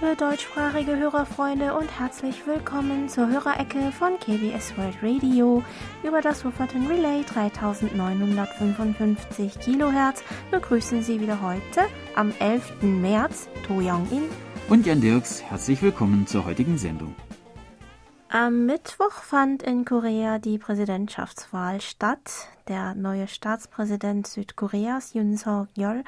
Liebe deutschsprachige Hörerfreunde und herzlich willkommen zur Hörerecke von KBS World Radio. Über das Wufferton Relay 3955 Kilohertz begrüßen Sie wieder heute am 11. März To Young-in und Jan Dirks. Herzlich willkommen zur heutigen Sendung. Am Mittwoch fand in Korea die Präsidentschaftswahl statt. Der neue Staatspräsident Südkoreas, Yoon Suk-yeol,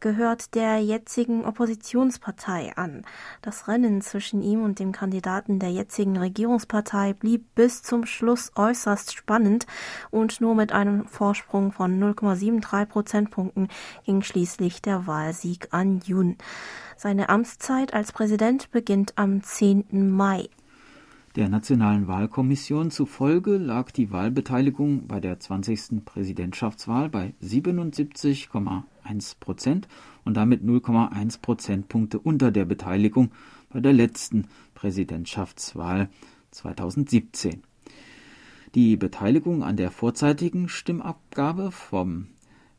gehört der jetzigen Oppositionspartei an. Das Rennen zwischen ihm und dem Kandidaten der jetzigen Regierungspartei blieb bis zum Schluss äußerst spannend und nur mit einem Vorsprung von 0,73 Prozentpunkten ging schließlich der Wahlsieg an Yoon. Seine Amtszeit als Präsident beginnt am 10. Mai. Der Nationalen Wahlkommission zufolge lag die Wahlbeteiligung bei der 20. Präsidentschaftswahl bei 77,1 Prozent und damit 0,1 Prozentpunkte unter der Beteiligung bei der letzten Präsidentschaftswahl 2017. Die Beteiligung an der vorzeitigen Stimmabgabe vom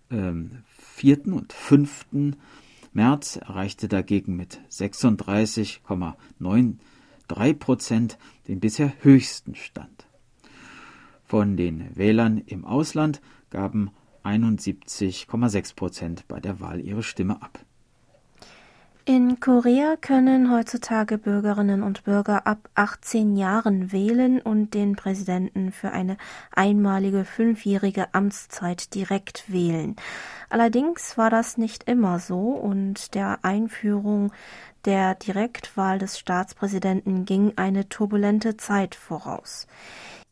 ähm, 4. und 5. März erreichte dagegen mit 36,9 3 Prozent den bisher höchsten Stand. Von den Wählern im Ausland gaben 71,6 Prozent bei der Wahl ihre Stimme ab. In Korea können heutzutage Bürgerinnen und Bürger ab 18 Jahren wählen und den Präsidenten für eine einmalige fünfjährige Amtszeit direkt wählen. Allerdings war das nicht immer so und der Einführung der Direktwahl des Staatspräsidenten ging eine turbulente Zeit voraus.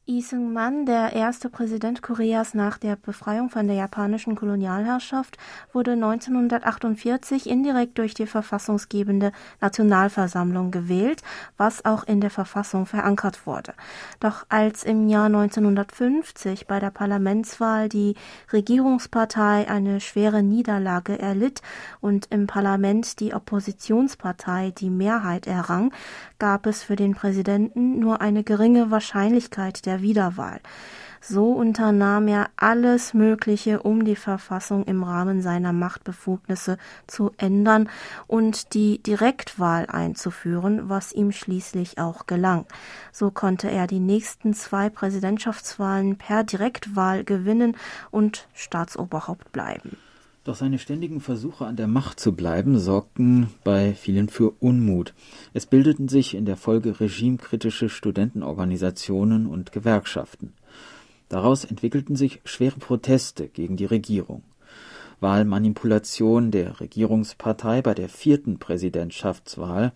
Lee Seung-man, der erste Präsident Koreas nach der Befreiung von der japanischen Kolonialherrschaft, wurde 1948 indirekt durch die verfassungsgebende Nationalversammlung gewählt, was auch in der Verfassung verankert wurde. Doch als im Jahr 1950 bei der Parlamentswahl die Regierungspartei eine schwere Niederlage erlitt und im Parlament die Oppositionspartei die Mehrheit errang, gab es für den Präsidenten nur eine geringe Wahrscheinlichkeit der Wiederwahl. So unternahm er alles Mögliche, um die Verfassung im Rahmen seiner Machtbefugnisse zu ändern und die Direktwahl einzuführen, was ihm schließlich auch gelang. So konnte er die nächsten zwei Präsidentschaftswahlen per Direktwahl gewinnen und Staatsoberhaupt bleiben. Doch seine ständigen Versuche an der Macht zu bleiben sorgten bei vielen für Unmut. Es bildeten sich in der Folge regimekritische Studentenorganisationen und Gewerkschaften. Daraus entwickelten sich schwere Proteste gegen die Regierung. Wahlmanipulation der Regierungspartei bei der vierten Präsidentschaftswahl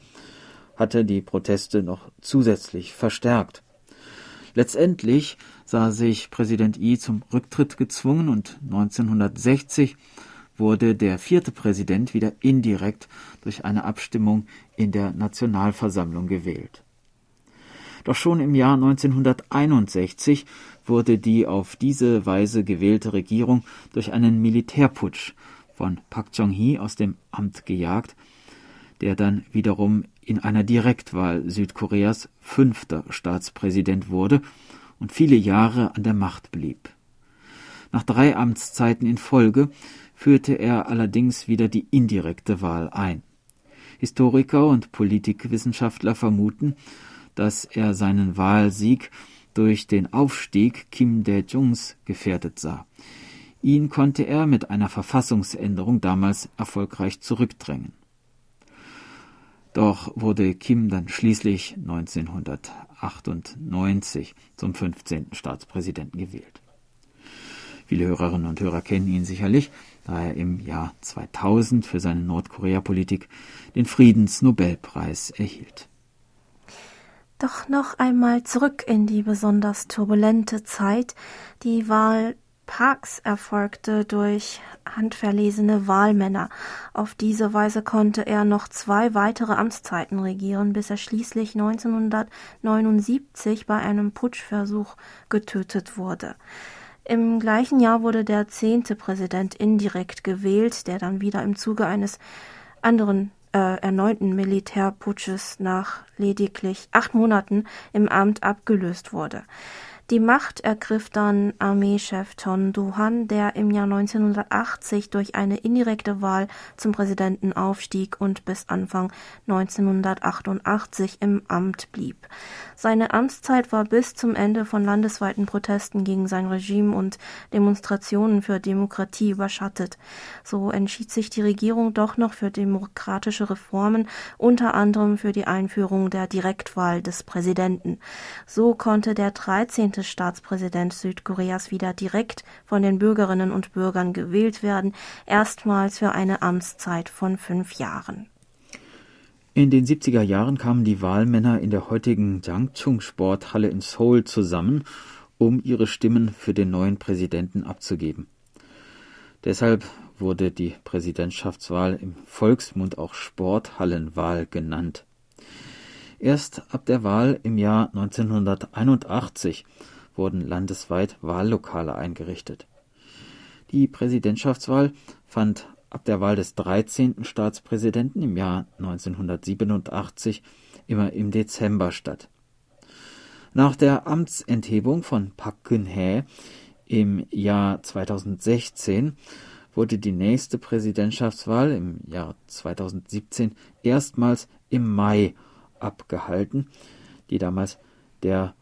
hatte die Proteste noch zusätzlich verstärkt. Letztendlich sah sich Präsident I zum Rücktritt gezwungen und 1960 wurde der vierte Präsident wieder indirekt durch eine Abstimmung in der Nationalversammlung gewählt. Doch schon im Jahr 1961 wurde die auf diese Weise gewählte Regierung durch einen Militärputsch von Pak Chung-hee aus dem Amt gejagt, der dann wiederum in einer Direktwahl Südkoreas fünfter Staatspräsident wurde und viele Jahre an der Macht blieb. Nach drei Amtszeiten in Folge führte er allerdings wieder die indirekte Wahl ein. Historiker und Politikwissenschaftler vermuten, dass er seinen Wahlsieg durch den Aufstieg Kim Dae-jungs gefährdet sah. Ihn konnte er mit einer Verfassungsänderung damals erfolgreich zurückdrängen. Doch wurde Kim dann schließlich 1998 zum 15. Staatspräsidenten gewählt. Viele Hörerinnen und Hörer kennen ihn sicherlich, da er im Jahr 2000 für seine Nordkorea-Politik den Friedensnobelpreis erhielt. Doch noch einmal zurück in die besonders turbulente Zeit. Die Wahl Parks erfolgte durch handverlesene Wahlmänner. Auf diese Weise konnte er noch zwei weitere Amtszeiten regieren, bis er schließlich 1979 bei einem Putschversuch getötet wurde. Im gleichen Jahr wurde der zehnte Präsident indirekt gewählt, der dann wieder im Zuge eines anderen äh, erneuten Militärputsches nach lediglich acht Monaten im Amt abgelöst wurde. Die Macht ergriff dann Armeechef Ton Duhan, der im Jahr 1980 durch eine indirekte Wahl zum Präsidenten aufstieg und bis Anfang 1988 im Amt blieb. Seine Amtszeit war bis zum Ende von landesweiten Protesten gegen sein Regime und Demonstrationen für Demokratie überschattet. So entschied sich die Regierung doch noch für demokratische Reformen, unter anderem für die Einführung der Direktwahl des Präsidenten. So konnte der 13 zweite Staatspräsident Südkoreas wieder direkt von den Bürgerinnen und Bürgern gewählt werden, erstmals für eine Amtszeit von fünf Jahren. In den 70er Jahren kamen die Wahlmänner in der heutigen Jangchung Sporthalle in Seoul zusammen, um ihre Stimmen für den neuen Präsidenten abzugeben. Deshalb wurde die Präsidentschaftswahl im Volksmund auch Sporthallenwahl genannt. Erst ab der Wahl im Jahr 1981 wurden landesweit Wahllokale eingerichtet. Die Präsidentschaftswahl fand ab der Wahl des 13. Staatspräsidenten im Jahr 1987 immer im Dezember statt. Nach der Amtsenthebung von Park Geun-hye im Jahr 2016 wurde die nächste Präsidentschaftswahl im Jahr 2017 erstmals im Mai abgehalten, die damals der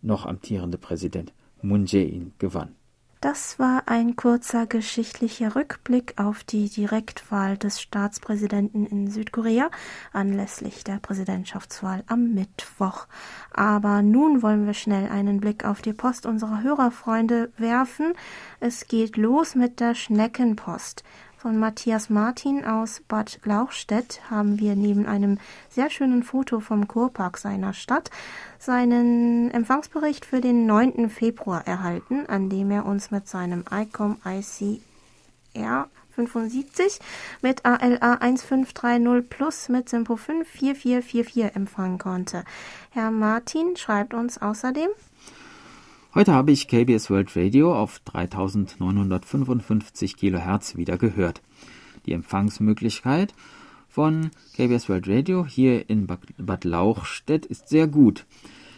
noch amtierende Präsident Moon Jae-in gewann. Das war ein kurzer geschichtlicher Rückblick auf die Direktwahl des Staatspräsidenten in Südkorea anlässlich der Präsidentschaftswahl am Mittwoch. Aber nun wollen wir schnell einen Blick auf die Post unserer Hörerfreunde werfen. Es geht los mit der Schneckenpost. Von Matthias Martin aus Bad Lauchstädt haben wir neben einem sehr schönen Foto vom Kurpark seiner Stadt seinen Empfangsbericht für den 9. Februar erhalten, an dem er uns mit seinem ICOM ICR 75 mit ALA 1530 Plus mit Simpo 5 4444 empfangen konnte. Herr Martin schreibt uns außerdem Heute habe ich KBS World Radio auf 3955 kHz wieder gehört. Die Empfangsmöglichkeit von KBS World Radio hier in Bad Lauchstädt ist sehr gut.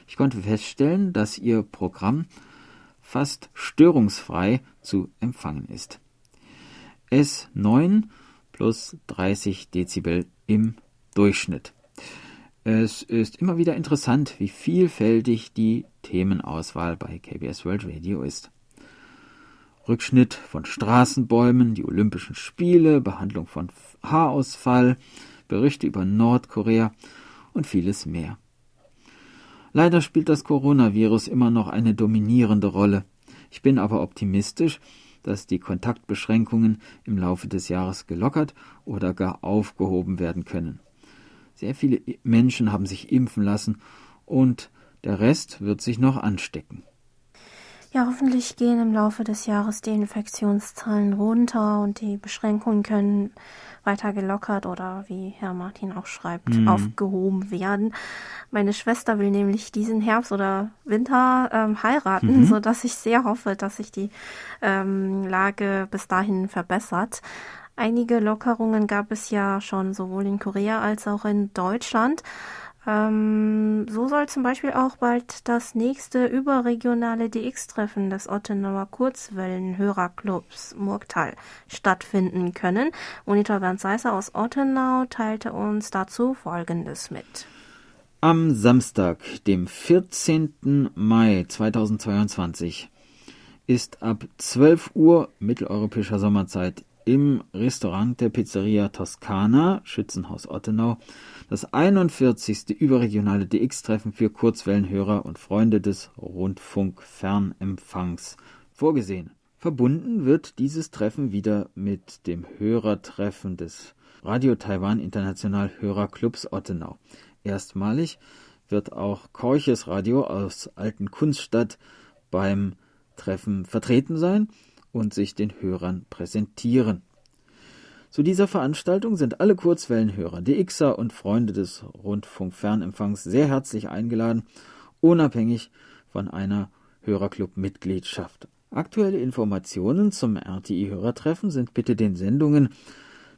Ich konnte feststellen, dass Ihr Programm fast störungsfrei zu empfangen ist. S9 plus 30 Dezibel im Durchschnitt. Es ist immer wieder interessant, wie vielfältig die Themenauswahl bei KBS World Radio ist. Rückschnitt von Straßenbäumen, die Olympischen Spiele, Behandlung von Haarausfall, Berichte über Nordkorea und vieles mehr. Leider spielt das Coronavirus immer noch eine dominierende Rolle. Ich bin aber optimistisch, dass die Kontaktbeschränkungen im Laufe des Jahres gelockert oder gar aufgehoben werden können. Sehr viele Menschen haben sich impfen lassen und der Rest wird sich noch anstecken. Ja, hoffentlich gehen im Laufe des Jahres die Infektionszahlen runter und die Beschränkungen können weiter gelockert oder wie Herr Martin auch schreibt, mhm. aufgehoben werden. Meine Schwester will nämlich diesen Herbst oder Winter ähm, heiraten, mhm. so dass ich sehr hoffe, dass sich die ähm, Lage bis dahin verbessert. Einige Lockerungen gab es ja schon sowohl in Korea als auch in Deutschland. Ähm, so soll zum Beispiel auch bald das nächste überregionale DX-Treffen des Ottenauer Kurzwellenhörerclubs Murgtal stattfinden können. Monitor Bernd Seisser aus Ottenau teilte uns dazu Folgendes mit. Am Samstag, dem 14. Mai 2022, ist ab 12 Uhr mitteleuropäischer Sommerzeit im Restaurant der Pizzeria Toscana, Schützenhaus Ottenau, das 41. überregionale DX-Treffen für Kurzwellenhörer und Freunde des Rundfunkfernempfangs vorgesehen. Verbunden wird dieses Treffen wieder mit dem Hörertreffen des Radio Taiwan International Hörerclubs Ottenau. Erstmalig wird auch Korches Radio aus Alten Kunststadt beim Treffen vertreten sein und sich den Hörern präsentieren. Zu dieser Veranstaltung sind alle Kurzwellenhörer, DXer und Freunde des Rundfunkfernempfangs sehr herzlich eingeladen, unabhängig von einer Hörerclub-Mitgliedschaft. Aktuelle Informationen zum RTI-Hörertreffen sind bitte den Sendungen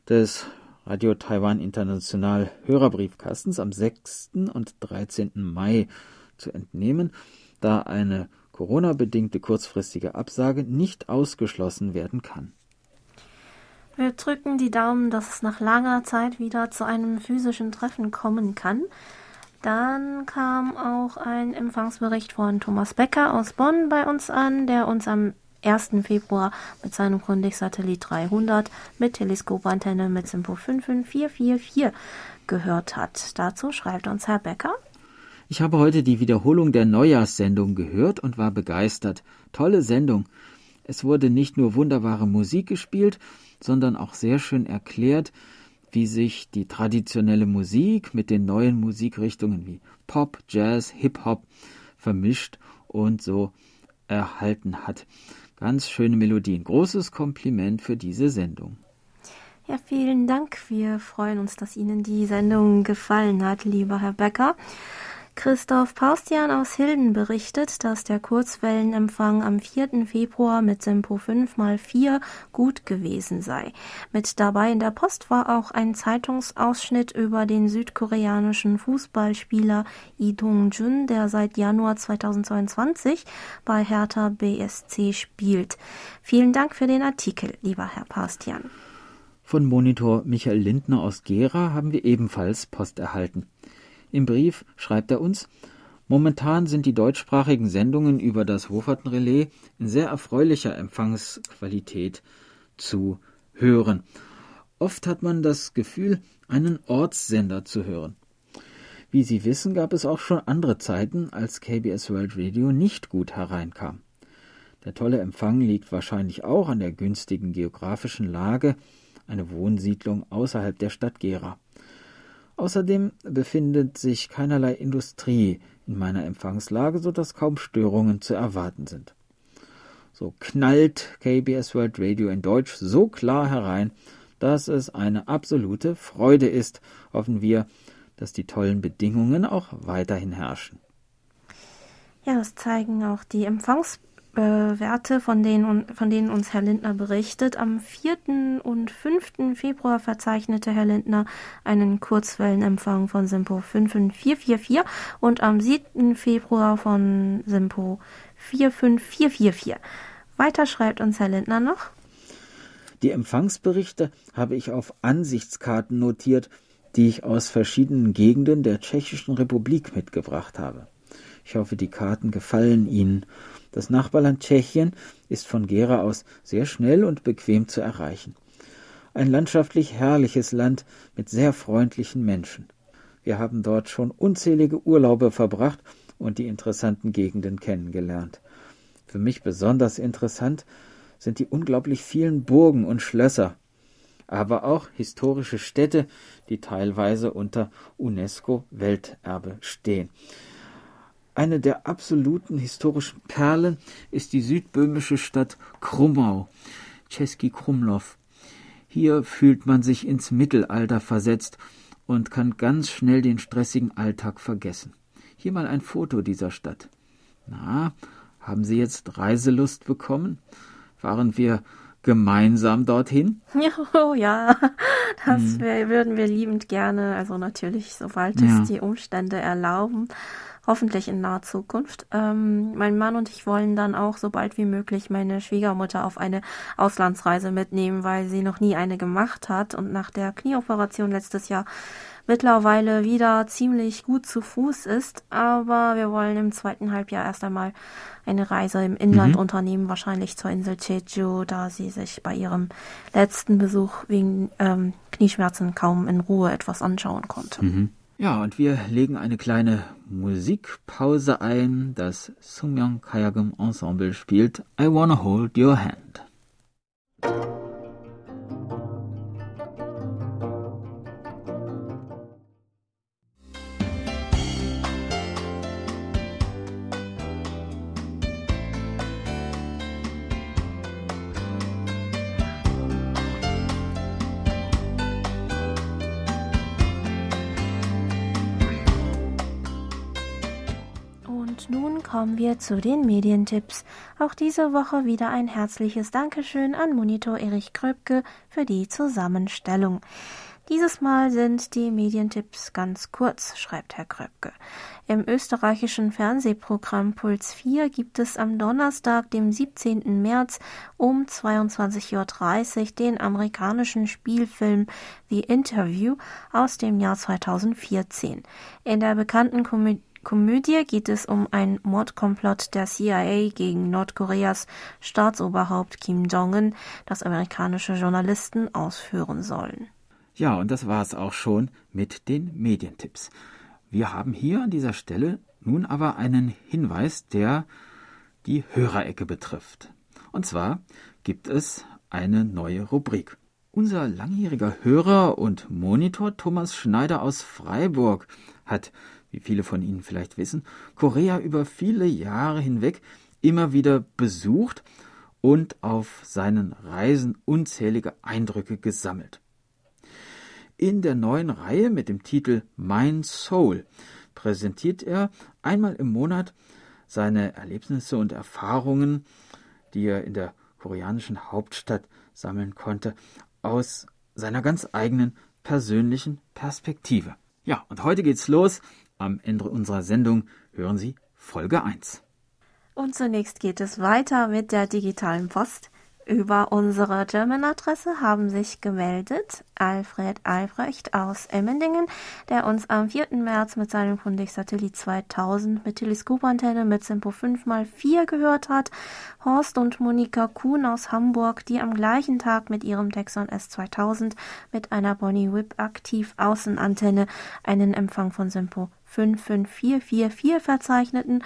des Radio Taiwan International Hörerbriefkastens am 6. und 13. Mai zu entnehmen, da eine Corona-bedingte kurzfristige Absage nicht ausgeschlossen werden kann. Wir drücken die Daumen, dass es nach langer Zeit wieder zu einem physischen Treffen kommen kann. Dann kam auch ein Empfangsbericht von Thomas Becker aus Bonn bei uns an, der uns am 1. Februar mit seinem Grundig-Satellit 300 mit Teleskopantenne mit Simpo 55444 gehört hat. Dazu schreibt uns Herr Becker. Ich habe heute die Wiederholung der Neujahrssendung gehört und war begeistert. Tolle Sendung. Es wurde nicht nur wunderbare Musik gespielt, sondern auch sehr schön erklärt, wie sich die traditionelle Musik mit den neuen Musikrichtungen wie Pop, Jazz, Hip-Hop vermischt und so erhalten hat. Ganz schöne Melodien. Großes Kompliment für diese Sendung. Ja, vielen Dank. Wir freuen uns, dass Ihnen die Sendung gefallen hat, lieber Herr Becker. Christoph Paustian aus Hilden berichtet, dass der Kurzwellenempfang am 4. Februar mit Simpo 5x4 gut gewesen sei. Mit dabei in der Post war auch ein Zeitungsausschnitt über den südkoreanischen Fußballspieler Lee Dong-jun, der seit Januar 2022 bei Hertha BSC spielt. Vielen Dank für den Artikel, lieber Herr Paustian. Von Monitor Michael Lindner aus Gera haben wir ebenfalls Post erhalten. Im Brief schreibt er uns, Momentan sind die deutschsprachigen Sendungen über das Woferten-Relais in sehr erfreulicher Empfangsqualität zu hören. Oft hat man das Gefühl, einen Ortssender zu hören. Wie Sie wissen, gab es auch schon andere Zeiten, als KBS World Radio nicht gut hereinkam. Der tolle Empfang liegt wahrscheinlich auch an der günstigen geografischen Lage, eine Wohnsiedlung außerhalb der Stadt Gera. Außerdem befindet sich keinerlei Industrie in meiner Empfangslage, so dass kaum Störungen zu erwarten sind. So knallt KBS World Radio in Deutsch so klar herein, dass es eine absolute Freude ist. Hoffen wir, dass die tollen Bedingungen auch weiterhin herrschen. Ja, das zeigen auch die Empfangs äh, Werte, von denen, von denen uns Herr Lindner berichtet. Am 4. und 5. Februar verzeichnete Herr Lindner einen Kurzwellenempfang von Simpo 55444 und am 7. Februar von Simpo 45444. Weiter schreibt uns Herr Lindner noch. Die Empfangsberichte habe ich auf Ansichtskarten notiert, die ich aus verschiedenen Gegenden der Tschechischen Republik mitgebracht habe. Ich hoffe, die Karten gefallen Ihnen das Nachbarland Tschechien ist von Gera aus sehr schnell und bequem zu erreichen. Ein landschaftlich herrliches Land mit sehr freundlichen Menschen. Wir haben dort schon unzählige Urlaube verbracht und die interessanten Gegenden kennengelernt. Für mich besonders interessant sind die unglaublich vielen Burgen und Schlösser, aber auch historische Städte, die teilweise unter UNESCO Welterbe stehen. Eine der absoluten historischen Perlen ist die südböhmische Stadt Krummau, Czeski Krumlov. Hier fühlt man sich ins Mittelalter versetzt und kann ganz schnell den stressigen Alltag vergessen. Hier mal ein Foto dieser Stadt. Na, haben Sie jetzt Reiselust bekommen? Waren wir gemeinsam dorthin? Oh ja, das hm. würden wir liebend gerne, also natürlich, sobald ja. es die Umstände erlauben hoffentlich in naher Zukunft. Ähm, mein Mann und ich wollen dann auch so bald wie möglich meine Schwiegermutter auf eine Auslandsreise mitnehmen, weil sie noch nie eine gemacht hat und nach der Knieoperation letztes Jahr mittlerweile wieder ziemlich gut zu Fuß ist. Aber wir wollen im zweiten Halbjahr erst einmal eine Reise im Inland mhm. unternehmen, wahrscheinlich zur Insel Jeju, da sie sich bei ihrem letzten Besuch wegen ähm, Knieschmerzen kaum in Ruhe etwas anschauen konnte. Mhm. Ja, und wir legen eine kleine Musikpause ein. Das Sungmyeong Kayagum Ensemble spielt I Wanna Hold Your Hand. Wir zu den Medientipps. Auch diese Woche wieder ein herzliches Dankeschön an Monitor Erich Kröpke für die Zusammenstellung. Dieses Mal sind die Medientipps ganz kurz, schreibt Herr Kröpke. Im österreichischen Fernsehprogramm Puls 4 gibt es am Donnerstag, dem 17. März um 22.30 Uhr den amerikanischen Spielfilm The Interview aus dem Jahr 2014. In der bekannten Komödie Komödie geht es um ein Mordkomplott der CIA gegen Nordkoreas Staatsoberhaupt Kim Jong-un, das amerikanische Journalisten ausführen sollen. Ja, und das war es auch schon mit den Medientipps. Wir haben hier an dieser Stelle nun aber einen Hinweis, der die Hörerecke betrifft. Und zwar gibt es eine neue Rubrik. Unser langjähriger Hörer und Monitor Thomas Schneider aus Freiburg hat, wie viele von Ihnen vielleicht wissen, Korea über viele Jahre hinweg immer wieder besucht und auf seinen Reisen unzählige Eindrücke gesammelt. In der neuen Reihe mit dem Titel Mein Soul präsentiert er einmal im Monat seine Erlebnisse und Erfahrungen, die er in der koreanischen Hauptstadt sammeln konnte, aus seiner ganz eigenen persönlichen Perspektive. Ja, und heute geht's los. Am Ende unserer Sendung hören Sie Folge 1. Und zunächst geht es weiter mit der digitalen Post. Über unsere German-Adresse haben sich gemeldet Alfred Albrecht aus Emmendingen, der uns am 4. März mit seinem Fundig Satellit 2000 mit Teleskopantenne mit Simpo 5x4 gehört hat, Horst und Monika Kuhn aus Hamburg, die am gleichen Tag mit ihrem Texon S2000 mit einer Bonnie Whip aktiv Außenantenne einen Empfang von Simpo 55444 verzeichneten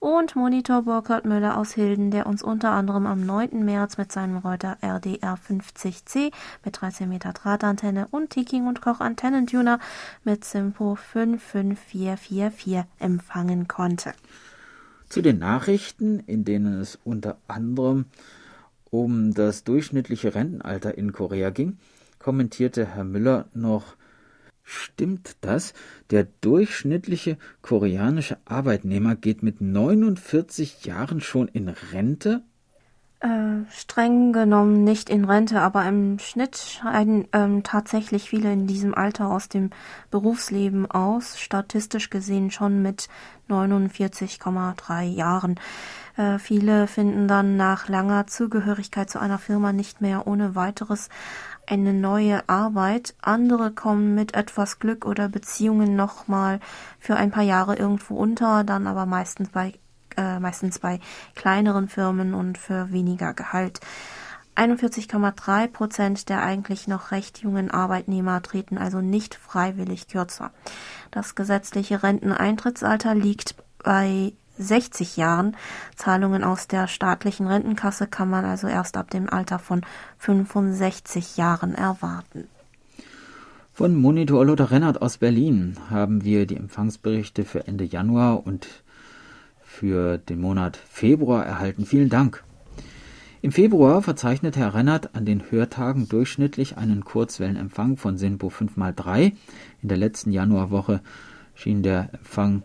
und Monitor Burkhard Müller aus Hilden, der uns unter anderem am 9. März mit seinem Reuter RDR 50C mit 13 Meter Drahtantenne und Tiking und Koch Antennentuner mit Simpo 55444 empfangen konnte. Zu den Nachrichten, in denen es unter anderem um das durchschnittliche Rentenalter in Korea ging, kommentierte Herr Müller noch Stimmt das? Der durchschnittliche koreanische Arbeitnehmer geht mit 49 Jahren schon in Rente? Äh, streng genommen nicht in Rente, aber im Schnitt scheiden ähm, tatsächlich viele in diesem Alter aus dem Berufsleben aus, statistisch gesehen schon mit 49,3 Jahren. Äh, viele finden dann nach langer Zugehörigkeit zu einer Firma nicht mehr ohne weiteres eine neue Arbeit. Andere kommen mit etwas Glück oder Beziehungen nochmal für ein paar Jahre irgendwo unter, dann aber meistens bei, äh, meistens bei kleineren Firmen und für weniger Gehalt. 41,3 Prozent der eigentlich noch recht jungen Arbeitnehmer treten also nicht freiwillig kürzer. Das gesetzliche Renteneintrittsalter liegt bei 60 Jahren. Zahlungen aus der staatlichen Rentenkasse kann man also erst ab dem Alter von 65 Jahren erwarten. Von Monitor Lothar Rennert aus Berlin haben wir die Empfangsberichte für Ende Januar und für den Monat Februar erhalten. Vielen Dank. Im Februar verzeichnet Herr Rennert an den Hörtagen durchschnittlich einen Kurzwellenempfang von SINPO 5x3. In der letzten Januarwoche schien der Empfang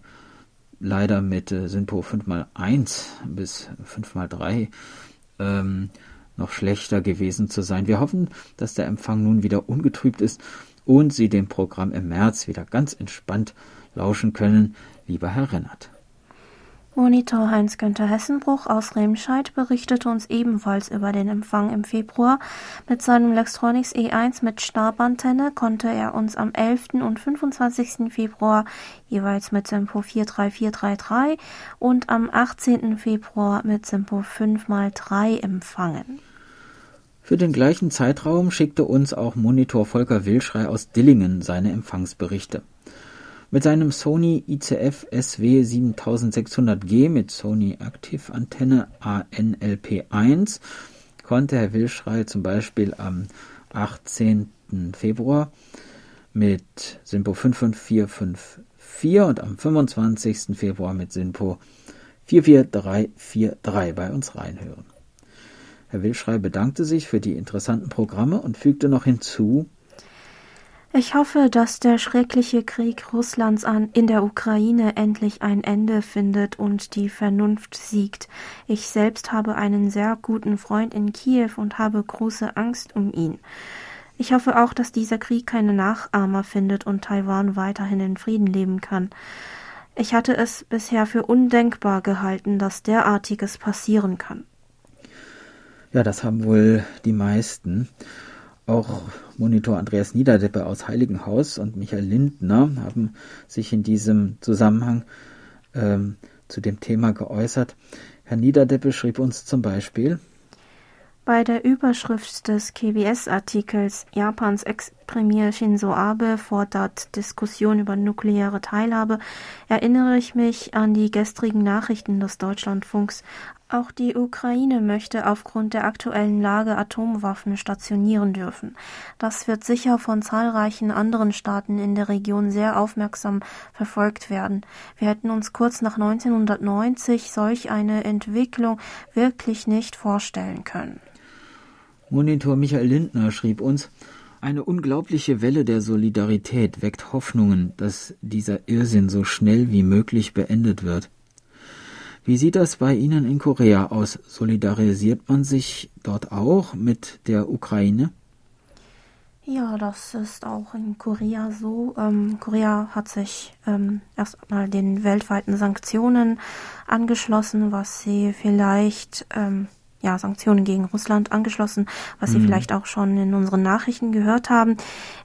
leider mit äh, Sinpo 5x1 bis 5x3 ähm, noch schlechter gewesen zu sein. Wir hoffen, dass der Empfang nun wieder ungetrübt ist und Sie dem Programm im März wieder ganz entspannt lauschen können, lieber Herr Rennert. Monitor Heinz-Günther Hessenbruch aus Remscheid berichtete uns ebenfalls über den Empfang im Februar. Mit seinem Lextronics E1 mit Stabantenne konnte er uns am 11. und 25. Februar jeweils mit Simpo 43433 und am 18. Februar mit Simpo 5x3 empfangen. Für den gleichen Zeitraum schickte uns auch Monitor Volker Wilschrei aus Dillingen seine Empfangsberichte. Mit seinem Sony ICF SW 7600G mit Sony Active Antenne ANLP1 konnte Herr Wilschrei zum Beispiel am 18. Februar mit Simpo 55454 und am 25. Februar mit Simpo 44343 bei uns reinhören. Herr Wilschrei bedankte sich für die interessanten Programme und fügte noch hinzu, ich hoffe, dass der schreckliche Krieg Russlands an, in der Ukraine endlich ein Ende findet und die Vernunft siegt. Ich selbst habe einen sehr guten Freund in Kiew und habe große Angst um ihn. Ich hoffe auch, dass dieser Krieg keine Nachahmer findet und Taiwan weiterhin in Frieden leben kann. Ich hatte es bisher für undenkbar gehalten, dass derartiges passieren kann. Ja, das haben wohl die meisten. Auch Monitor Andreas Niederdeppe aus Heiligenhaus und Michael Lindner haben sich in diesem Zusammenhang ähm, zu dem Thema geäußert. Herr Niederdeppe schrieb uns zum Beispiel, bei der Überschrift des KBS-Artikels Japans Ex-Premier Shinzo Abe fordert Diskussion über nukleare Teilhabe erinnere ich mich an die gestrigen Nachrichten des Deutschlandfunks. Auch die Ukraine möchte aufgrund der aktuellen Lage Atomwaffen stationieren dürfen. Das wird sicher von zahlreichen anderen Staaten in der Region sehr aufmerksam verfolgt werden. Wir hätten uns kurz nach 1990 solch eine Entwicklung wirklich nicht vorstellen können. Monitor Michael Lindner schrieb uns, eine unglaubliche Welle der Solidarität weckt Hoffnungen, dass dieser Irrsinn so schnell wie möglich beendet wird. Wie sieht das bei Ihnen in Korea aus? Solidarisiert man sich dort auch mit der Ukraine? Ja, das ist auch in Korea so. Ähm, Korea hat sich ähm, erstmal den weltweiten Sanktionen angeschlossen, was sie vielleicht ähm, ja, Sanktionen gegen Russland angeschlossen, was mhm. Sie vielleicht auch schon in unseren Nachrichten gehört haben.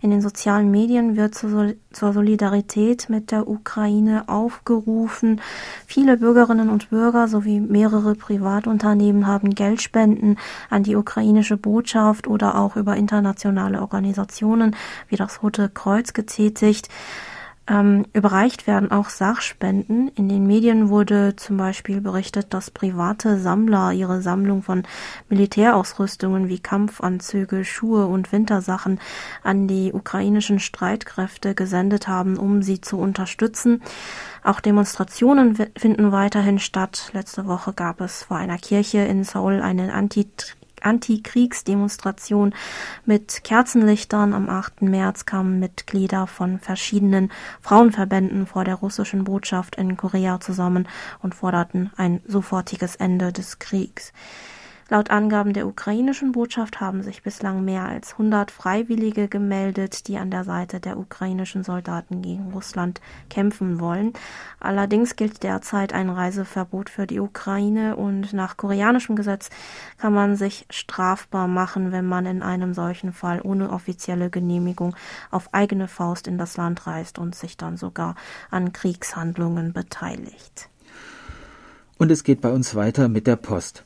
In den sozialen Medien wird zur, zur Solidarität mit der Ukraine aufgerufen. Viele Bürgerinnen und Bürger sowie mehrere Privatunternehmen haben Geldspenden an die ukrainische Botschaft oder auch über internationale Organisationen wie das Rote Kreuz getätigt. Ähm, überreicht werden auch Sachspenden. In den Medien wurde zum Beispiel berichtet, dass private Sammler ihre Sammlung von Militärausrüstungen wie Kampfanzüge, Schuhe und Wintersachen an die ukrainischen Streitkräfte gesendet haben, um sie zu unterstützen. Auch Demonstrationen finden weiterhin statt. Letzte Woche gab es vor einer Kirche in Seoul eine Anti Antikriegsdemonstration mit Kerzenlichtern. Am 8. März kamen Mitglieder von verschiedenen Frauenverbänden vor der russischen Botschaft in Korea zusammen und forderten ein sofortiges Ende des Kriegs. Laut Angaben der ukrainischen Botschaft haben sich bislang mehr als 100 Freiwillige gemeldet, die an der Seite der ukrainischen Soldaten gegen Russland kämpfen wollen. Allerdings gilt derzeit ein Reiseverbot für die Ukraine und nach koreanischem Gesetz kann man sich strafbar machen, wenn man in einem solchen Fall ohne offizielle Genehmigung auf eigene Faust in das Land reist und sich dann sogar an Kriegshandlungen beteiligt. Und es geht bei uns weiter mit der Post.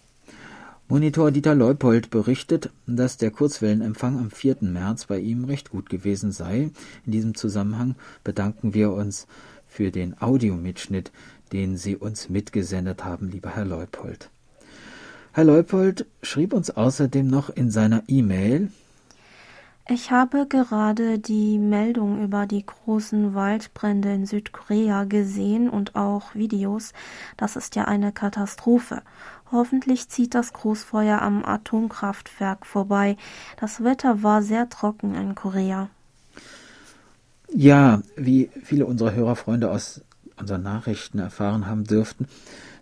Monitor Dieter Leupold berichtet, dass der Kurzwellenempfang am 4. März bei ihm recht gut gewesen sei. In diesem Zusammenhang bedanken wir uns für den Audiomitschnitt, den Sie uns mitgesendet haben, lieber Herr Leupold. Herr Leupold schrieb uns außerdem noch in seiner E-Mail, ich habe gerade die Meldung über die großen Waldbrände in Südkorea gesehen und auch Videos. Das ist ja eine Katastrophe. Hoffentlich zieht das Großfeuer am Atomkraftwerk vorbei. Das Wetter war sehr trocken in Korea. Ja, wie viele unserer Hörerfreunde aus unseren Nachrichten erfahren haben dürften,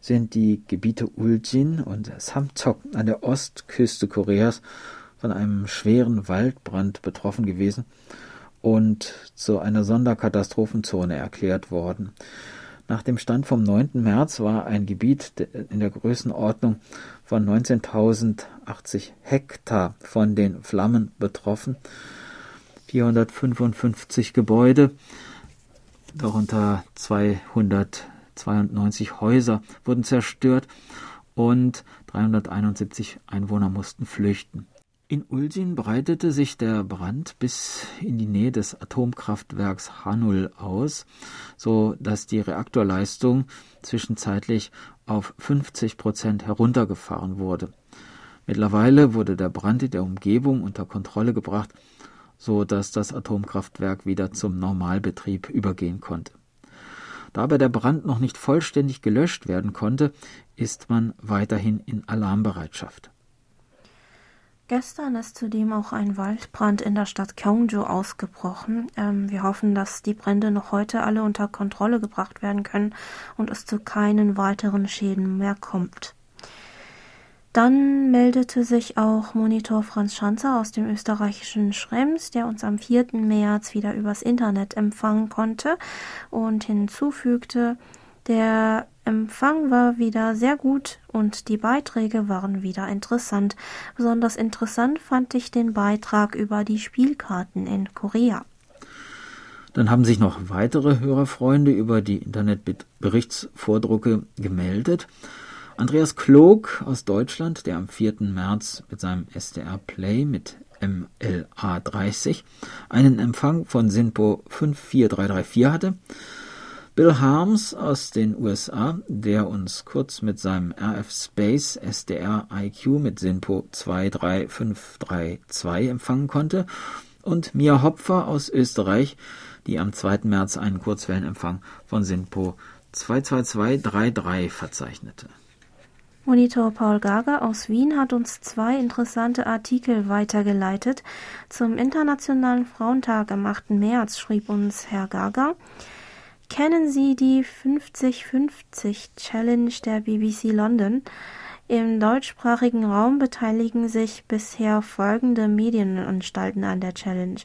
sind die Gebiete Uljin und Samtok an der Ostküste Koreas von einem schweren Waldbrand betroffen gewesen und zu einer Sonderkatastrophenzone erklärt worden. Nach dem Stand vom 9. März war ein Gebiet in der Größenordnung von 19.080 Hektar von den Flammen betroffen. 455 Gebäude, darunter 292 Häuser wurden zerstört und 371 Einwohner mussten flüchten. In Ulsin breitete sich der Brand bis in die Nähe des Atomkraftwerks Hanul aus, so dass die Reaktorleistung zwischenzeitlich auf 50 Prozent heruntergefahren wurde. Mittlerweile wurde der Brand in der Umgebung unter Kontrolle gebracht, so dass das Atomkraftwerk wieder zum Normalbetrieb übergehen konnte. Da aber der Brand noch nicht vollständig gelöscht werden konnte, ist man weiterhin in Alarmbereitschaft. Gestern ist zudem auch ein Waldbrand in der Stadt Gyeongju ausgebrochen. Ähm, wir hoffen, dass die Brände noch heute alle unter Kontrolle gebracht werden können und es zu keinen weiteren Schäden mehr kommt. Dann meldete sich auch Monitor Franz Schanzer aus dem österreichischen Schrems, der uns am 4. März wieder übers Internet empfangen konnte und hinzufügte, der Empfang war wieder sehr gut und die Beiträge waren wieder interessant. Besonders interessant fand ich den Beitrag über die Spielkarten in Korea. Dann haben sich noch weitere Hörerfreunde über die Internetberichtsvordrucke gemeldet. Andreas Klog aus Deutschland, der am 4. März mit seinem SDR Play mit MLA 30 einen Empfang von SINPO 54334 hatte. Bill Harms aus den USA, der uns kurz mit seinem RF Space SDR IQ mit SINPO 23532 empfangen konnte. Und Mia Hopfer aus Österreich, die am 2. März einen Kurzwellenempfang von SINPO 22233 verzeichnete. Monitor Paul Gager aus Wien hat uns zwei interessante Artikel weitergeleitet. Zum Internationalen Frauentag am 8. März schrieb uns Herr Gager, Kennen Sie die 50-50 Challenge der BBC London? Im deutschsprachigen Raum beteiligen sich bisher folgende Medienanstalten an der Challenge.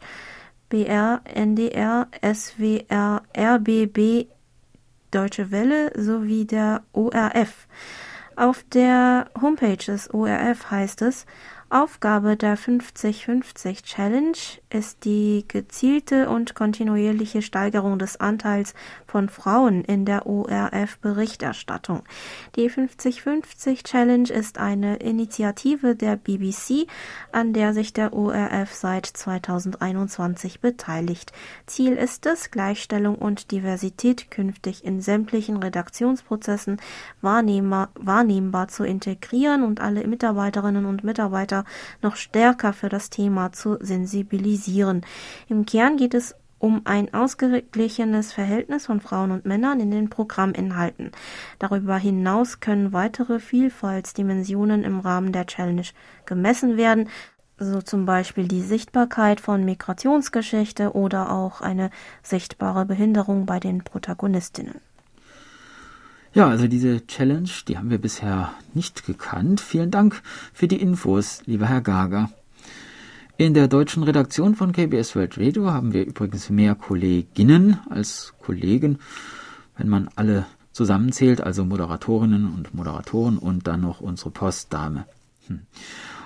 BR, NDR, SWR, RBB, Deutsche Welle sowie der ORF. Auf der Homepage des ORF heißt es, Aufgabe der 50-50 Challenge ist die gezielte und kontinuierliche Steigerung des Anteils von Frauen in der ORF-Berichterstattung. Die 50-50 Challenge ist eine Initiative der BBC, an der sich der ORF seit 2021 beteiligt. Ziel ist es, Gleichstellung und Diversität künftig in sämtlichen Redaktionsprozessen wahrnehmbar zu integrieren und alle Mitarbeiterinnen und Mitarbeiter Mitarbeiter noch stärker für das Thema zu sensibilisieren. Im Kern geht es um ein ausgeglichenes Verhältnis von Frauen und Männern in den Programminhalten. Darüber hinaus können weitere Vielfaltsdimensionen im Rahmen der Challenge gemessen werden, so zum Beispiel die Sichtbarkeit von Migrationsgeschichte oder auch eine sichtbare Behinderung bei den Protagonistinnen. Ja, also diese Challenge, die haben wir bisher nicht gekannt. Vielen Dank für die Infos, lieber Herr Gager. In der deutschen Redaktion von KBS World Radio haben wir übrigens mehr Kolleginnen als Kollegen, wenn man alle zusammenzählt, also Moderatorinnen und Moderatoren und dann noch unsere Postdame. Hm.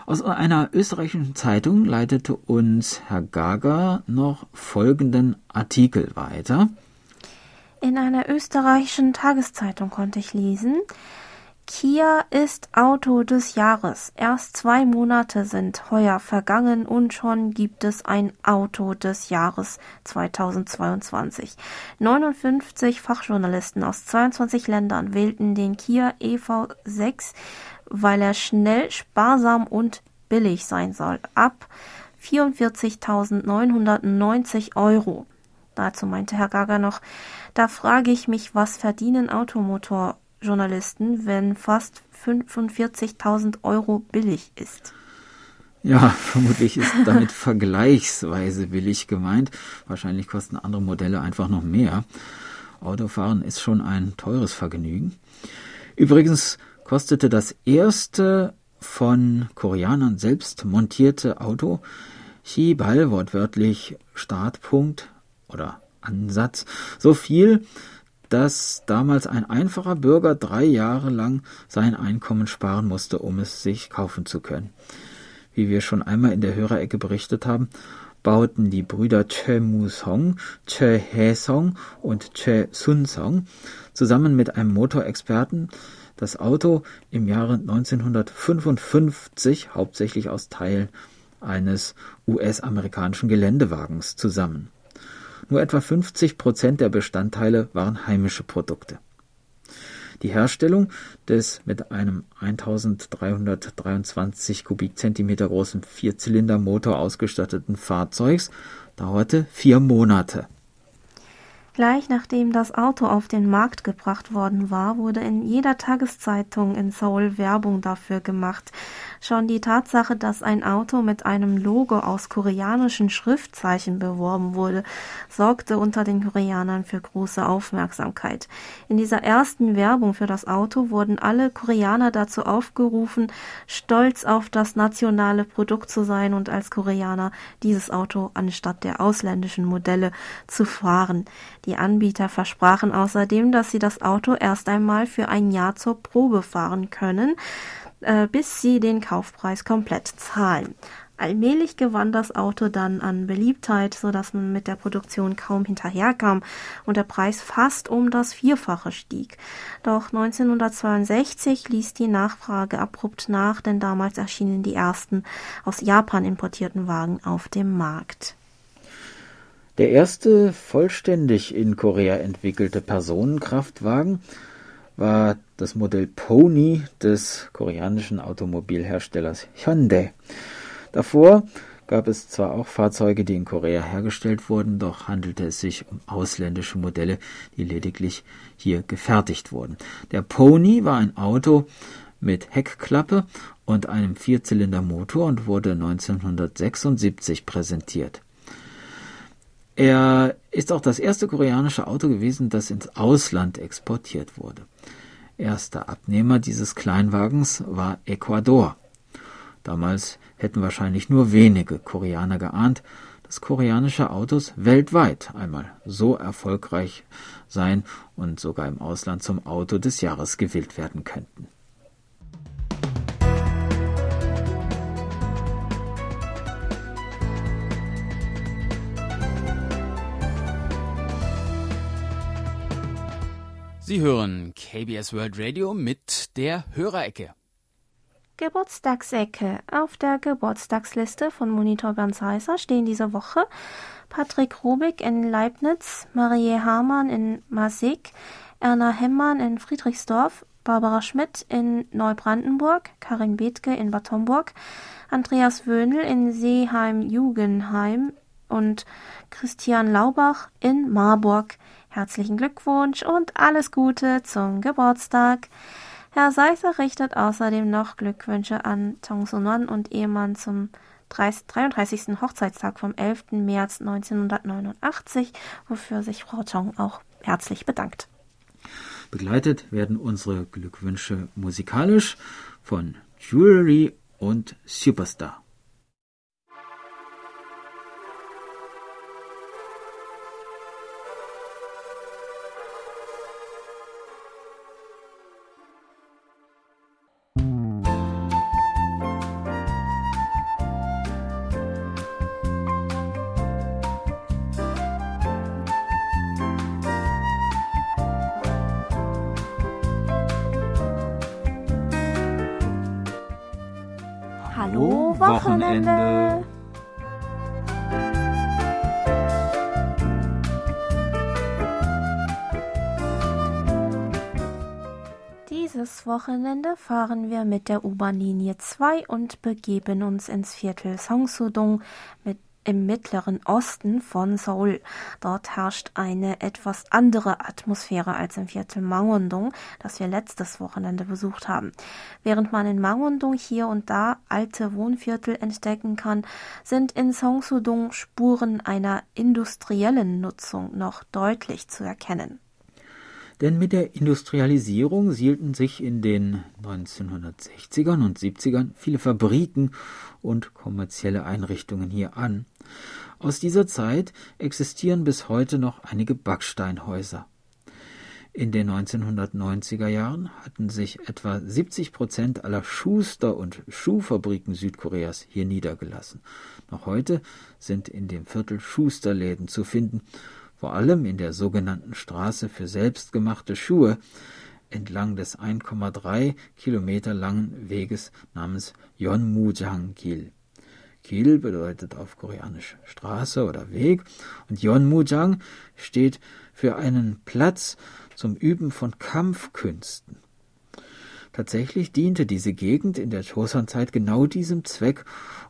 Aus einer österreichischen Zeitung leitete uns Herr Gager noch folgenden Artikel weiter. In einer österreichischen Tageszeitung konnte ich lesen, Kia ist Auto des Jahres. Erst zwei Monate sind heuer vergangen und schon gibt es ein Auto des Jahres 2022. 59 Fachjournalisten aus 22 Ländern wählten den Kia EV6, weil er schnell, sparsam und billig sein soll. Ab 44.990 Euro. Dazu meinte Herr Gager noch, da frage ich mich, was verdienen Automotorjournalisten, wenn fast 45.000 Euro billig ist? Ja, vermutlich ist damit vergleichsweise billig gemeint. Wahrscheinlich kosten andere Modelle einfach noch mehr. Autofahren ist schon ein teures Vergnügen. Übrigens kostete das erste von Koreanern selbst montierte Auto Chibal wortwörtlich Startpunkt oder Ansatz so viel, dass damals ein einfacher Bürger drei Jahre lang sein Einkommen sparen musste, um es sich kaufen zu können. Wie wir schon einmal in der Hörerecke berichtet haben, bauten die Brüder Che Mu-song, Che He-song und Che Sun-song zusammen mit einem Motorexperten das Auto im Jahre 1955 hauptsächlich aus Teilen eines US-amerikanischen Geländewagens zusammen. Nur etwa 50 Prozent der Bestandteile waren heimische Produkte. Die Herstellung des mit einem 1323 Kubikzentimeter großen Vierzylindermotor ausgestatteten Fahrzeugs dauerte vier Monate. Gleich nachdem das Auto auf den Markt gebracht worden war, wurde in jeder Tageszeitung in Seoul Werbung dafür gemacht. Schon die Tatsache, dass ein Auto mit einem Logo aus koreanischen Schriftzeichen beworben wurde, sorgte unter den Koreanern für große Aufmerksamkeit. In dieser ersten Werbung für das Auto wurden alle Koreaner dazu aufgerufen, stolz auf das nationale Produkt zu sein und als Koreaner dieses Auto anstatt der ausländischen Modelle zu fahren. Die Anbieter versprachen außerdem, dass sie das Auto erst einmal für ein Jahr zur Probe fahren können, äh, bis sie den Kaufpreis komplett zahlen. Allmählich gewann das Auto dann an Beliebtheit, so dass man mit der Produktion kaum hinterherkam und der Preis fast um das Vierfache stieg. Doch 1962 ließ die Nachfrage abrupt nach, denn damals erschienen die ersten aus Japan importierten Wagen auf dem Markt. Der erste vollständig in Korea entwickelte Personenkraftwagen war das Modell Pony des koreanischen Automobilherstellers Hyundai. Davor gab es zwar auch Fahrzeuge, die in Korea hergestellt wurden, doch handelte es sich um ausländische Modelle, die lediglich hier gefertigt wurden. Der Pony war ein Auto mit Heckklappe und einem Vierzylindermotor und wurde 1976 präsentiert. Er ist auch das erste koreanische Auto gewesen, das ins Ausland exportiert wurde. Erster Abnehmer dieses Kleinwagens war Ecuador. Damals hätten wahrscheinlich nur wenige Koreaner geahnt, dass koreanische Autos weltweit einmal so erfolgreich sein und sogar im Ausland zum Auto des Jahres gewählt werden könnten. Sie hören KBS World Radio mit der Hörerecke. Geburtstagsecke. Auf der Geburtstagsliste von Monitor Bernd Heiser stehen diese Woche Patrick Rubik in Leibniz, Marie Hamann in Masig, Erna Hemmann in Friedrichsdorf, Barbara Schmidt in Neubrandenburg, Karin Bethke in Bad Homburg, Andreas Wöhnel in Seeheim-Jugenheim und Christian Laubach in Marburg. Herzlichen Glückwunsch und alles Gute zum Geburtstag. Herr Seisser richtet außerdem noch Glückwünsche an Tong Sunon und Ehemann zum 33. Hochzeitstag vom 11. März 1989, wofür sich Frau Tong auch herzlich bedankt. Begleitet werden unsere Glückwünsche musikalisch von Jewelry und Superstar. Dieses Wochenende fahren wir mit der U-Bahn-Linie 2 und begeben uns ins Viertel Songsudong mit im mittleren Osten von Seoul. Dort herrscht eine etwas andere Atmosphäre als im Viertel Mangwon-dong, das wir letztes Wochenende besucht haben. Während man in Mangwon-dong hier und da alte Wohnviertel entdecken kann, sind in Seongsu-dong Spuren einer industriellen Nutzung noch deutlich zu erkennen. Denn mit der Industrialisierung sielten sich in den 1960ern und 70ern viele Fabriken und kommerzielle Einrichtungen hier an. Aus dieser Zeit existieren bis heute noch einige Backsteinhäuser. In den 1990er Jahren hatten sich etwa 70 Prozent aller Schuster- und Schuhfabriken Südkoreas hier niedergelassen. Noch heute sind in dem Viertel Schusterläden zu finden vor allem in der sogenannten Straße für selbstgemachte Schuhe entlang des 1,3 Kilometer langen Weges namens Yeonmujang-gil. Gil bedeutet auf Koreanisch Straße oder Weg und Yeonmujang steht für einen Platz zum Üben von Kampfkünsten. Tatsächlich diente diese Gegend in der Joseon-Zeit genau diesem Zweck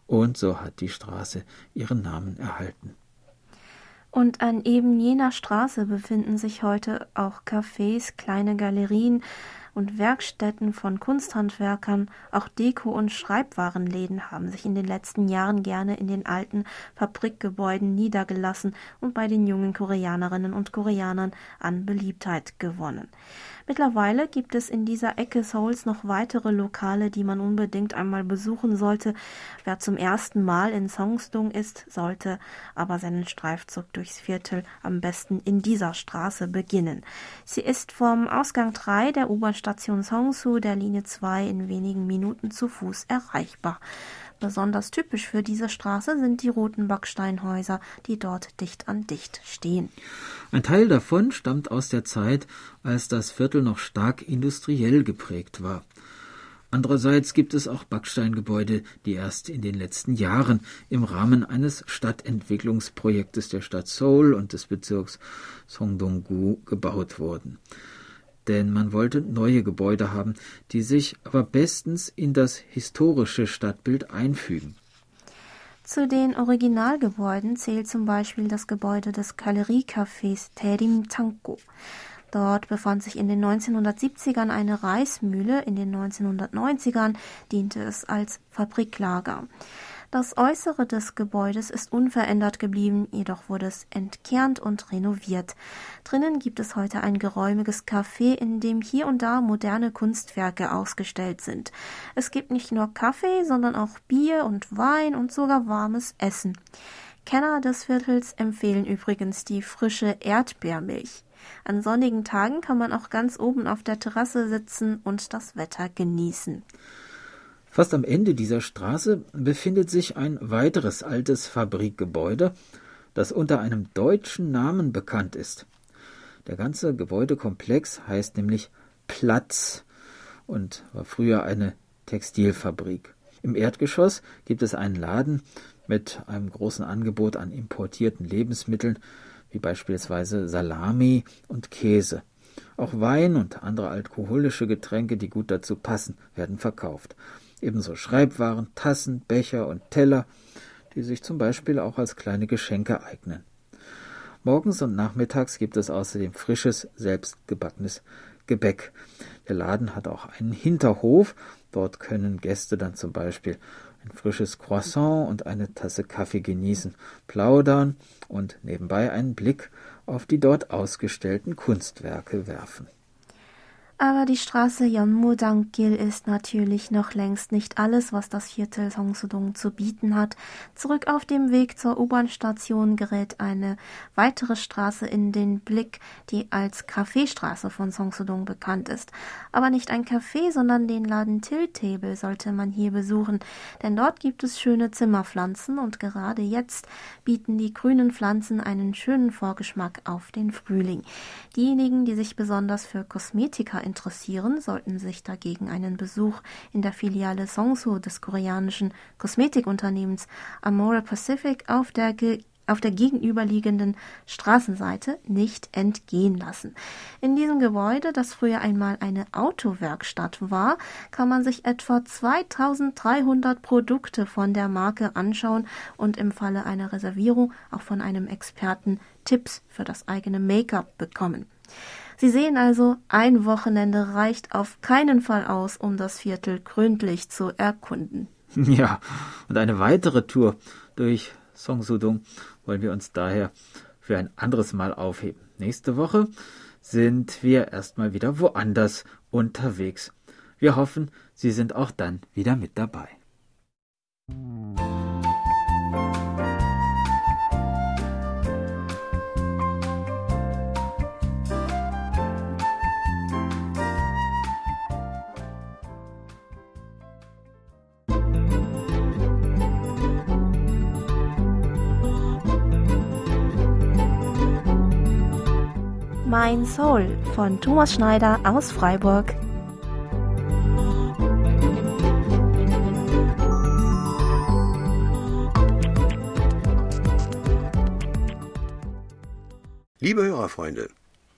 und so hat die Straße ihren Namen erhalten. Und an eben jener Straße befinden sich heute auch Cafés, kleine Galerien und Werkstätten von Kunsthandwerkern, auch Deko- und Schreibwarenläden haben sich in den letzten Jahren gerne in den alten Fabrikgebäuden niedergelassen und bei den jungen Koreanerinnen und Koreanern an Beliebtheit gewonnen. Mittlerweile gibt es in dieser Ecke Seouls noch weitere Lokale, die man unbedingt einmal besuchen sollte. Wer zum ersten Mal in Songsdong ist, sollte aber seinen Streifzug durchs Viertel am besten in dieser Straße beginnen. Sie ist vom Ausgang 3 der U-Bahn-Station Songsu der Linie 2 in wenigen Minuten zu Fuß erreichbar. Besonders typisch für diese Straße sind die roten Backsteinhäuser, die dort dicht an dicht stehen. Ein Teil davon stammt aus der Zeit, als das Viertel noch stark industriell geprägt war. Andererseits gibt es auch Backsteingebäude, die erst in den letzten Jahren im Rahmen eines Stadtentwicklungsprojektes der Stadt Seoul und des Bezirks Songdong-gu gebaut wurden denn man wollte neue Gebäude haben, die sich aber bestens in das historische Stadtbild einfügen. Zu den Originalgebäuden zählt zum Beispiel das Gebäude des Galeriecafés Terim Tanko. Dort befand sich in den 1970ern eine Reismühle, in den 1990ern diente es als Fabriklager. Das Äußere des Gebäudes ist unverändert geblieben, jedoch wurde es entkernt und renoviert. Drinnen gibt es heute ein geräumiges Café, in dem hier und da moderne Kunstwerke ausgestellt sind. Es gibt nicht nur Kaffee, sondern auch Bier und Wein und sogar warmes Essen. Kenner des Viertels empfehlen übrigens die frische Erdbeermilch. An sonnigen Tagen kann man auch ganz oben auf der Terrasse sitzen und das Wetter genießen. Fast am Ende dieser Straße befindet sich ein weiteres altes Fabrikgebäude, das unter einem deutschen Namen bekannt ist. Der ganze Gebäudekomplex heißt nämlich Platz und war früher eine Textilfabrik. Im Erdgeschoss gibt es einen Laden mit einem großen Angebot an importierten Lebensmitteln, wie beispielsweise Salami und Käse. Auch Wein und andere alkoholische Getränke, die gut dazu passen, werden verkauft ebenso Schreibwaren, Tassen, Becher und Teller, die sich zum Beispiel auch als kleine Geschenke eignen. Morgens und nachmittags gibt es außerdem frisches, selbstgebackenes Gebäck. Der Laden hat auch einen Hinterhof. Dort können Gäste dann zum Beispiel ein frisches Croissant und eine Tasse Kaffee genießen, plaudern und nebenbei einen Blick auf die dort ausgestellten Kunstwerke werfen. Aber die Straße Yeonmu-Dangil ist natürlich noch längst nicht alles, was das Viertel Songsudong zu bieten hat. Zurück auf dem Weg zur U-Bahn-Station gerät eine weitere Straße in den Blick, die als Kaffeestraße von Songsudong bekannt ist. Aber nicht ein Café, sondern den Laden Tiltable sollte man hier besuchen, denn dort gibt es schöne Zimmerpflanzen und gerade jetzt bieten die grünen Pflanzen einen schönen Vorgeschmack auf den Frühling. Diejenigen, die sich besonders für Kosmetika interessieren, sollten sich dagegen einen Besuch in der Filiale Songsu des koreanischen Kosmetikunternehmens Amore Pacific auf der auf der gegenüberliegenden Straßenseite nicht entgehen lassen. In diesem Gebäude, das früher einmal eine Autowerkstatt war, kann man sich etwa 2300 Produkte von der Marke anschauen und im Falle einer Reservierung auch von einem Experten Tipps für das eigene Make-up bekommen. Sie sehen also, ein Wochenende reicht auf keinen Fall aus, um das Viertel gründlich zu erkunden. Ja, und eine weitere Tour durch Songsudong wollen wir uns daher für ein anderes Mal aufheben. Nächste Woche sind wir erstmal wieder woanders unterwegs. Wir hoffen, Sie sind auch dann wieder mit dabei. Mein Soul von Thomas Schneider aus Freiburg. Liebe Hörerfreunde,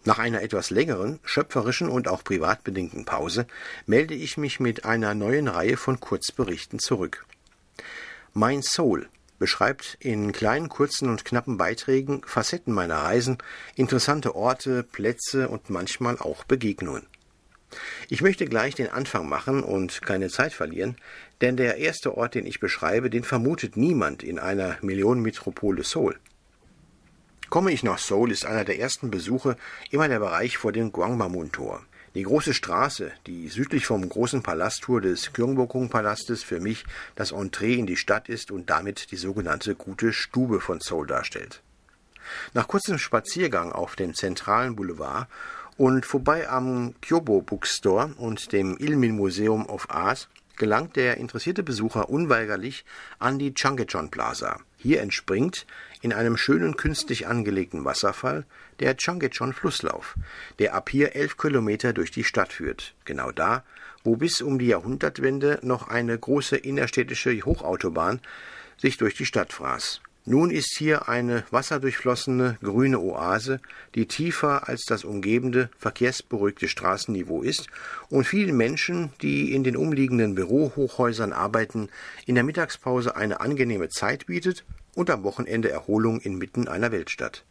nach einer etwas längeren, schöpferischen und auch privat bedingten Pause melde ich mich mit einer neuen Reihe von Kurzberichten zurück. Mein Soul beschreibt in kleinen, kurzen und knappen Beiträgen Facetten meiner Reisen, interessante Orte, Plätze und manchmal auch Begegnungen. Ich möchte gleich den Anfang machen und keine Zeit verlieren, denn der erste Ort, den ich beschreibe, den vermutet niemand in einer Millionenmetropole Seoul. Komme ich nach Seoul, ist einer der ersten Besuche immer der Bereich vor dem Gwangbwamun-Tor. Die große Straße, die südlich vom großen Palasttor des Gyeongbokgung-Palastes für mich das Entree in die Stadt ist und damit die sogenannte gute Stube von Seoul darstellt. Nach kurzem Spaziergang auf dem zentralen Boulevard und vorbei am Kyobo Bookstore und dem Ilmin Museum of Art gelangt der interessierte Besucher unweigerlich an die Changechon Plaza. Hier entspringt in einem schönen künstlich angelegten Wasserfall der Changechon Flusslauf, der ab hier elf Kilometer durch die Stadt führt. Genau da, wo bis um die Jahrhundertwende noch eine große innerstädtische Hochautobahn sich durch die Stadt fraß. Nun ist hier eine wasserdurchflossene grüne Oase, die tiefer als das umgebende, verkehrsberuhigte Straßenniveau ist und vielen Menschen, die in den umliegenden Bürohochhäusern arbeiten, in der Mittagspause eine angenehme Zeit bietet und am Wochenende Erholung inmitten einer Weltstadt.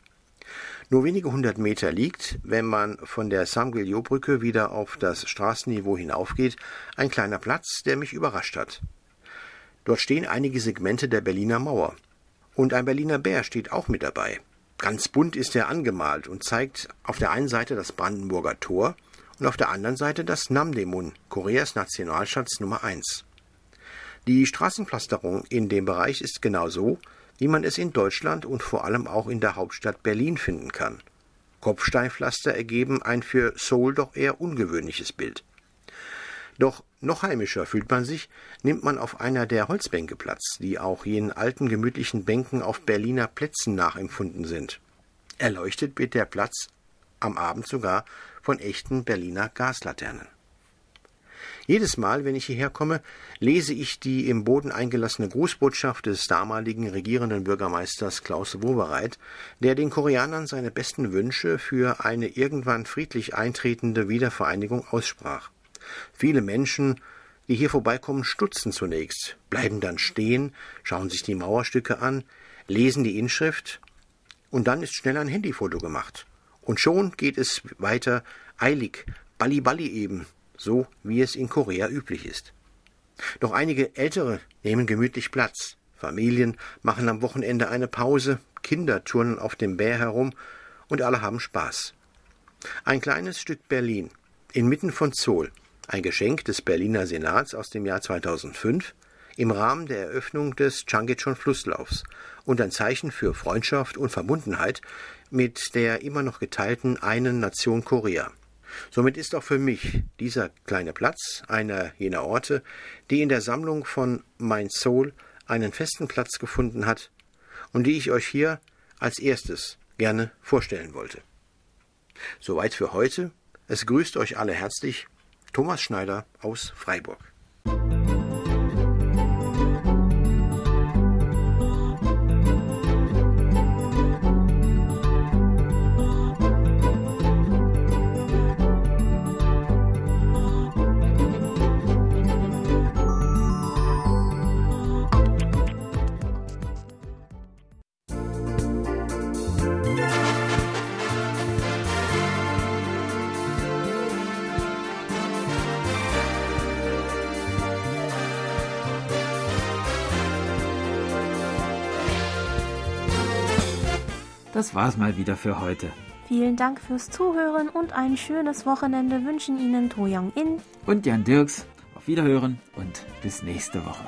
Nur wenige hundert Meter liegt, wenn man von der Samgyeopbrücke wieder auf das Straßenniveau hinaufgeht, ein kleiner Platz, der mich überrascht hat. Dort stehen einige Segmente der Berliner Mauer. Und ein Berliner Bär steht auch mit dabei. Ganz bunt ist er angemalt und zeigt auf der einen Seite das Brandenburger Tor und auf der anderen Seite das Namdaemun, Koreas Nationalschatz Nummer 1. Die Straßenpflasterung in dem Bereich ist genau so, wie man es in Deutschland und vor allem auch in der Hauptstadt Berlin finden kann. Kopfsteinpflaster ergeben ein für Seoul doch eher ungewöhnliches Bild. Doch noch heimischer fühlt man sich, nimmt man auf einer der Holzbänke Platz, die auch jenen alten gemütlichen Bänken auf Berliner Plätzen nachempfunden sind. Erleuchtet wird der Platz am Abend sogar von echten Berliner Gaslaternen. Jedes Mal, wenn ich hierher komme, lese ich die im Boden eingelassene Grußbotschaft des damaligen regierenden Bürgermeisters Klaus Wowereit, der den Koreanern seine besten Wünsche für eine irgendwann friedlich eintretende Wiedervereinigung aussprach. Viele Menschen, die hier vorbeikommen, stutzen zunächst, bleiben dann stehen, schauen sich die Mauerstücke an, lesen die Inschrift, und dann ist schnell ein Handyfoto gemacht. Und schon geht es weiter eilig, balli balli eben, so wie es in Korea üblich ist. Doch einige Ältere nehmen gemütlich Platz. Familien machen am Wochenende eine Pause, Kinder turnen auf dem Bär herum und alle haben Spaß. Ein kleines Stück Berlin, inmitten von Zoll, ein Geschenk des Berliner Senats aus dem Jahr 2005 im Rahmen der Eröffnung des Changechon Flusslaufs und ein Zeichen für Freundschaft und Verbundenheit mit der immer noch geteilten einen Nation Korea. Somit ist auch für mich dieser kleine Platz einer jener Orte, die in der Sammlung von Mein Soul einen festen Platz gefunden hat und die ich euch hier als erstes gerne vorstellen wollte. Soweit für heute. Es grüßt euch alle herzlich Thomas Schneider aus Freiburg. Das war's mal wieder für heute. Vielen Dank fürs Zuhören und ein schönes Wochenende wünschen Ihnen To Young In und Jan Dirks. Auf Wiederhören und bis nächste Woche.